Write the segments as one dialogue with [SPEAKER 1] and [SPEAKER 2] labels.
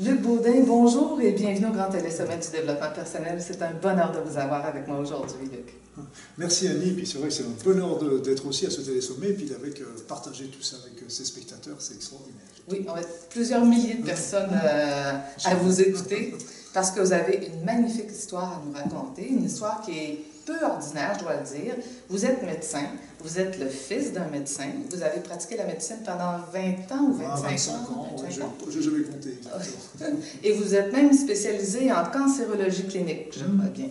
[SPEAKER 1] Luc Baudin, bonjour et bienvenue au Grand Télésommet du développement personnel. C'est un bonheur de vous avoir avec moi aujourd'hui, Luc.
[SPEAKER 2] Merci Annie, puis c'est vrai que c'est un bonheur d'être aussi à ce télésommet et puis d'avec euh, partager tout ça avec euh, ses spectateurs, c'est extraordinaire.
[SPEAKER 1] Oui, on va être plusieurs milliers de personnes euh, à vous écouter parce que vous avez une magnifique histoire à nous raconter, une histoire qui est peu ordinaire, je dois le dire. Vous êtes médecin, vous êtes le fils d'un médecin, vous avez pratiqué la médecine pendant 20 ans ou 25,
[SPEAKER 2] ah, 25 ans, j'ai jamais compté.
[SPEAKER 1] Et vous êtes même spécialisé en cancérologie clinique, je crois bien.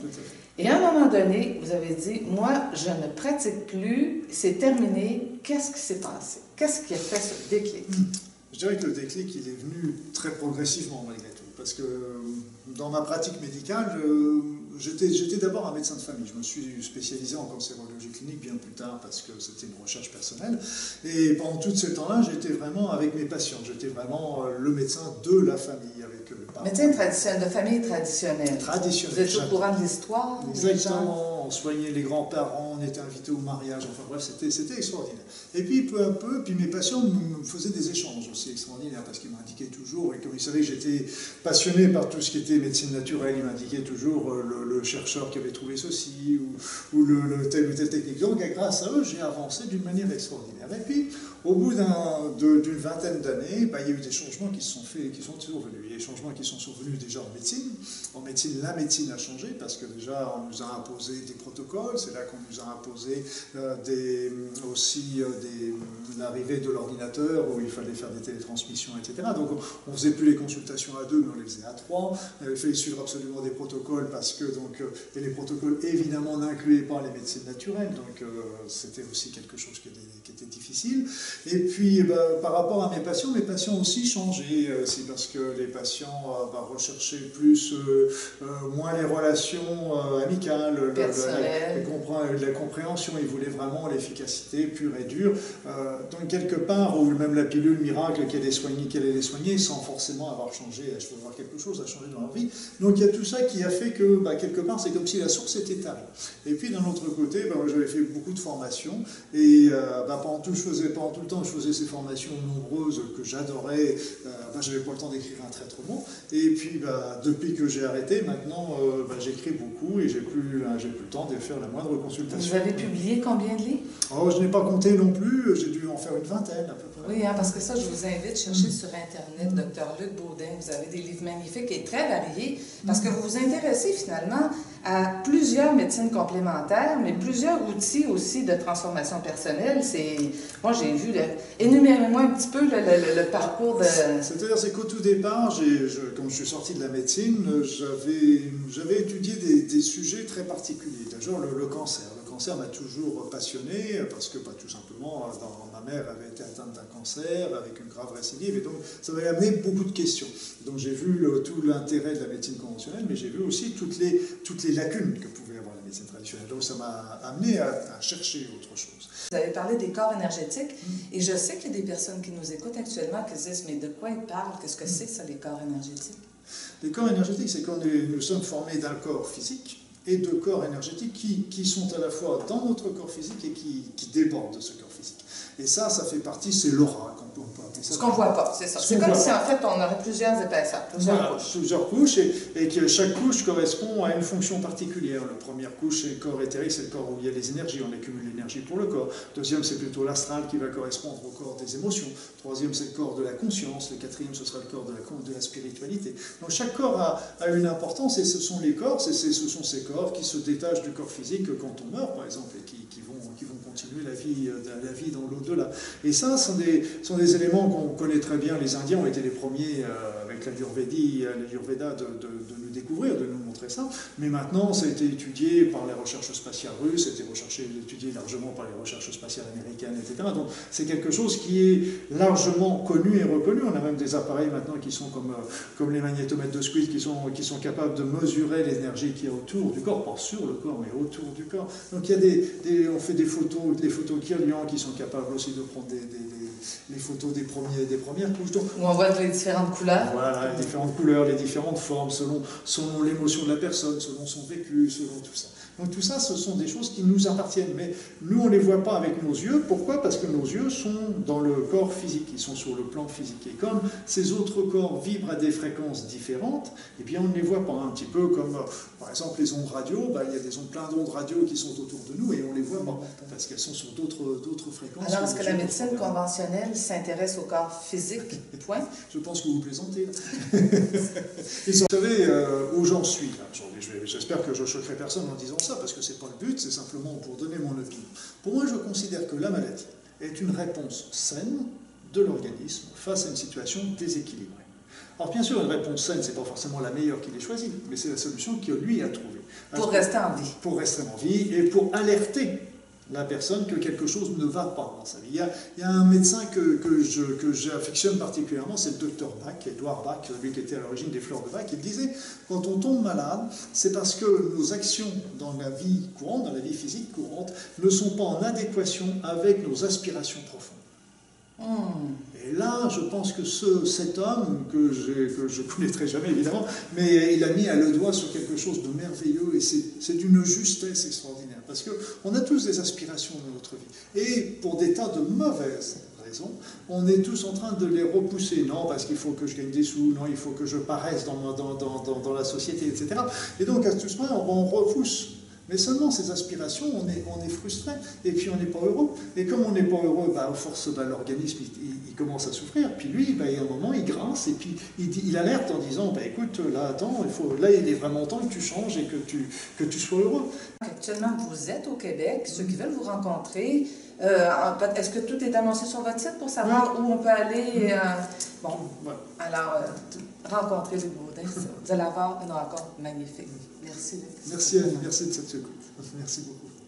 [SPEAKER 1] Et à un moment donné, vous avez dit, moi, je ne pratique plus, c'est terminé. Qu'est-ce qui s'est passé? Qu'est-ce qui a fait ce déclic?
[SPEAKER 2] Je dirais que le déclic, il est venu très progressivement malgré tout. Parce que dans ma pratique médicale, j'étais d'abord un médecin de famille. Je me suis spécialisé en cancérologie clinique bien plus tard parce que c'était une recherche personnelle. Et pendant tout ce temps-là, j'étais vraiment avec mes patients. J'étais vraiment euh, le médecin de la famille. Avec le
[SPEAKER 1] médecin traditionnel, de famille traditionnelle.
[SPEAKER 2] Traditionnelle.
[SPEAKER 1] Vous êtes au courant de l'histoire
[SPEAKER 2] Exactement. On soignait les grands-parents, on était invités au mariage. Enfin bref, c'était extraordinaire. Et puis peu à peu, puis mes patients me faisaient des échanges aussi extraordinaires parce qu'ils m'indiquaient toujours, et comme ils savaient que j'étais passionné par tout ce qui était médecine naturelle, ils m'indiquaient toujours euh, le le chercheur qui avait trouvé ceci ou, ou le, tel ou tel technique. Donc, grâce à eux, j'ai avancé d'une manière extraordinaire. Et puis, au bout d'une vingtaine d'années, bah, il y a eu des changements qui sont faits, qui sont survenus. Il y a des changements qui sont survenus déjà en médecine. En médecine, la médecine a changé parce que déjà, on nous a imposé des protocoles. C'est là qu'on nous a imposé euh, aussi euh, l'arrivée de l'ordinateur où il fallait faire des télétransmissions, etc. Donc, on ne faisait plus les consultations à deux, mais on les faisait à trois. Il fallait suivre absolument des protocoles parce que, donc, euh, et les protocoles évidemment n'incluaient pas les médecines naturelles. Donc, c'était aussi quelque chose qui était difficile. Et puis, bah, par rapport à mes patients, mes patients ont aussi changé. Euh, c'est parce que les patients euh, bah, recherchaient plus, euh, moins les relations amicales, la, la, compréhension. Ils voulaient vraiment l'efficacité pure et dure. donc, quelque part, ou même la pilule miracle qui allait, soigner, qui allait les soigner sans forcément avoir changé, je veux voir quelque chose, a changé dans leur vie. Donc, il y a tout ça qui a fait que, bah, quelque part, c'est comme si la source était table. Et puis, d'un autre côté, j'avais fait beaucoup de formations. Et pendant tout, je faisais, pendant tout le temps, je faisais ces formations nombreuses que j'adorais. Euh, ben, j'avais pas le temps d'écrire un très trop bon. Et puis, bah, depuis que j'ai arrêté, maintenant, euh, bah, j'écris beaucoup et j'ai plus, euh, j'ai plus le temps de faire la moindre consultation.
[SPEAKER 1] Vous avez publié combien de livres?
[SPEAKER 2] Oh, Je n'ai pas compté non plus. J'ai dû en faire une vingtaine à peu près.
[SPEAKER 1] Oui, hein, parce que ça, je vous invite à chercher sur Internet, Docteur Luc Baudin. Vous avez des livres magnifiques et très variés parce que vous vous intéressez finalement à plusieurs médecines complémentaires, mais plusieurs outils aussi de transformation personnelle. C'est, moi, j'ai vu, énumérez-moi un petit peu le, parcours de...
[SPEAKER 2] C'est-à-dire, c'est qu'au tout départ, je, quand je suis sorti de la médecine, j'avais étudié des, sujets très particuliers. D'abord, le, cancer. Cancer m'a toujours passionné, parce que, pas tout simplement, ma mère avait été atteinte d'un cancer avec une grave récidive, et donc ça m'avait amené beaucoup de questions. Donc j'ai vu tout l'intérêt de la médecine conventionnelle, mais j'ai vu aussi toutes les, toutes les lacunes que pouvait avoir la médecine traditionnelle. Donc ça m'a amené à, chercher autre chose.
[SPEAKER 1] Vous avez parlé des corps énergétiques, mm. et je sais qu'il y a des personnes qui nous écoutent actuellement qui se disent, mais de quoi ils parlent? Qu'est-ce que c'est ça, les corps énergétiques?
[SPEAKER 2] Les corps énergétiques, c'est quand nous sommes formés d'un corps physique et de corps énergétiques qui, sont à la fois dans notre corps physique et qui, qui débordent de ce corps physique. Et ça, ça fait partie, c'est l'aura
[SPEAKER 1] ce qu'on voit pas, c'est ça. C'est comme si en fait on aurait plusieurs épaisseurs, plusieurs couches.
[SPEAKER 2] Plusieurs couches et, que chaque couche correspond à une fonction particulière. La première couche, c'est le corps éthérique, c'est le corps où il y a les énergies, on accumule l'énergie pour le corps. Deuxième, c'est plutôt l'astral qui va correspondre au corps des émotions. Troisième, c'est le corps de la conscience. Le quatrième, ce sera le corps de la, de la spiritualité. Donc chaque corps a, a, une importance et ce sont les corps, ce sont ces corps qui se détachent du corps physique quand on meurt, par exemple, et qui, qui vont, qui vont continuer la vie, euh, la vie dans l'au-delà. Et ça, des, sont des éléments qu'on connaît très bien, les Indiens ont été les premiers euh, avec la l'Ayurveda de, de, nous découvrir, de nous montrer ça, mais maintenant ça a été étudié par les recherches spatiales russes, ça a été recherché, étudié largement par les recherches spatiales américaines, etc. Donc c'est quelque chose qui est largement connu et reconnu. On a même des appareils maintenant qui sont comme, euh, comme les magnétomètres de Squid qui sont, qui sont capables de mesurer l'énergie qui est autour du corps, pas sur le corps, mais autour du corps. Donc il y a des, on fait des photos, des photos Kirlian qui sont capables aussi de prendre des les photos des, premiers, des premières couches. Donc,
[SPEAKER 1] Où on voit les différentes couleurs.
[SPEAKER 2] Voilà, les différentes couleurs, les différentes formes, selon, selon l'émotion de la personne, selon son vécu, selon tout ça. Donc tout ça, ce sont des choses qui nous appartiennent. Mais nous, on ne les voit pas avec nos yeux. Pourquoi? Parce que nos yeux sont dans le corps physique, ils sont sur le plan physique. Et comme ces autres corps vibrent à des fréquences différentes, eh bien on ne les voit pas un petit peu comme, par exemple, les ondes radio. Bah, il y a des ondes, plein d'ondes radio qui sont autour de nous et on les voit pas parce qu'elles sont sur d'autres fréquences.
[SPEAKER 1] Alors, est-ce que la médecine conventionnelle s'intéresse au corps physique Point.
[SPEAKER 2] Je pense que vous plaisantez. vous savez euh, où j'en suis J'espère que je choquerai personne en disant ça, parce que ce n'est pas le but, c'est simplement pour donner mon opinion. Pour moi, je considère que la maladie est une réponse saine de l'organisme face à une situation déséquilibrée. Alors bien sûr, une réponse saine, ce n'est pas forcément la meilleure qu'il ait choisie, mais c'est la solution qu'il lui a trouvée.
[SPEAKER 1] Pour rester en vie.
[SPEAKER 2] Pour rester en vie et pour alerter la personne que quelque chose ne va pas dans sa vie. Il y a, un médecin que, que j'affectionne particulièrement, c'est le docteur Bach, Edouard Bach, lui qui était à l'origine des fleurs de Bach. Il disait, quand on tombe malade, c'est parce que nos actions dans la vie courante, dans la vie physique courante, ne sont pas en adéquation avec nos aspirations profondes. Hmm. Et là, je pense que ce, cet homme, que, que je ne connaîtrai jamais évidemment, mais il a mis à le doigt sur quelque chose de merveilleux et c'est d'une justesse extraordinaire. Parce qu'on a tous des aspirations dans notre vie. Et pour des tas de mauvaises raisons, on est tous en train de les repousser. Non, parce qu'il faut que je gagne des sous, non, il faut que je paraisse dans, la société, etc. Et donc, à ce moment, on repousse mais seulement ces aspirations, on est, on est frustré et puis on n'est pas heureux. Et comme on n'est pas heureux, bah, force, bah, l'organisme il, commence à souffrir. Puis lui, bah, il y a un moment, il grince et puis il, il alerte en disant bah, écoute, là, attends, il faut, là, il est vraiment temps que tu changes et que tu, que tu sois heureux.
[SPEAKER 1] Actuellement, vous êtes au Québec. Ceux qui veulent vous rencontrer, euh, est-ce que tout est annoncé sur votre site pour savoir où on peut aller euh, Bon, alors, euh, rencontrer le Baudin, vous allez avoir une rencontre magnifique. Merci.
[SPEAKER 2] Merci Annie, merci de cette écoute. Merci beaucoup.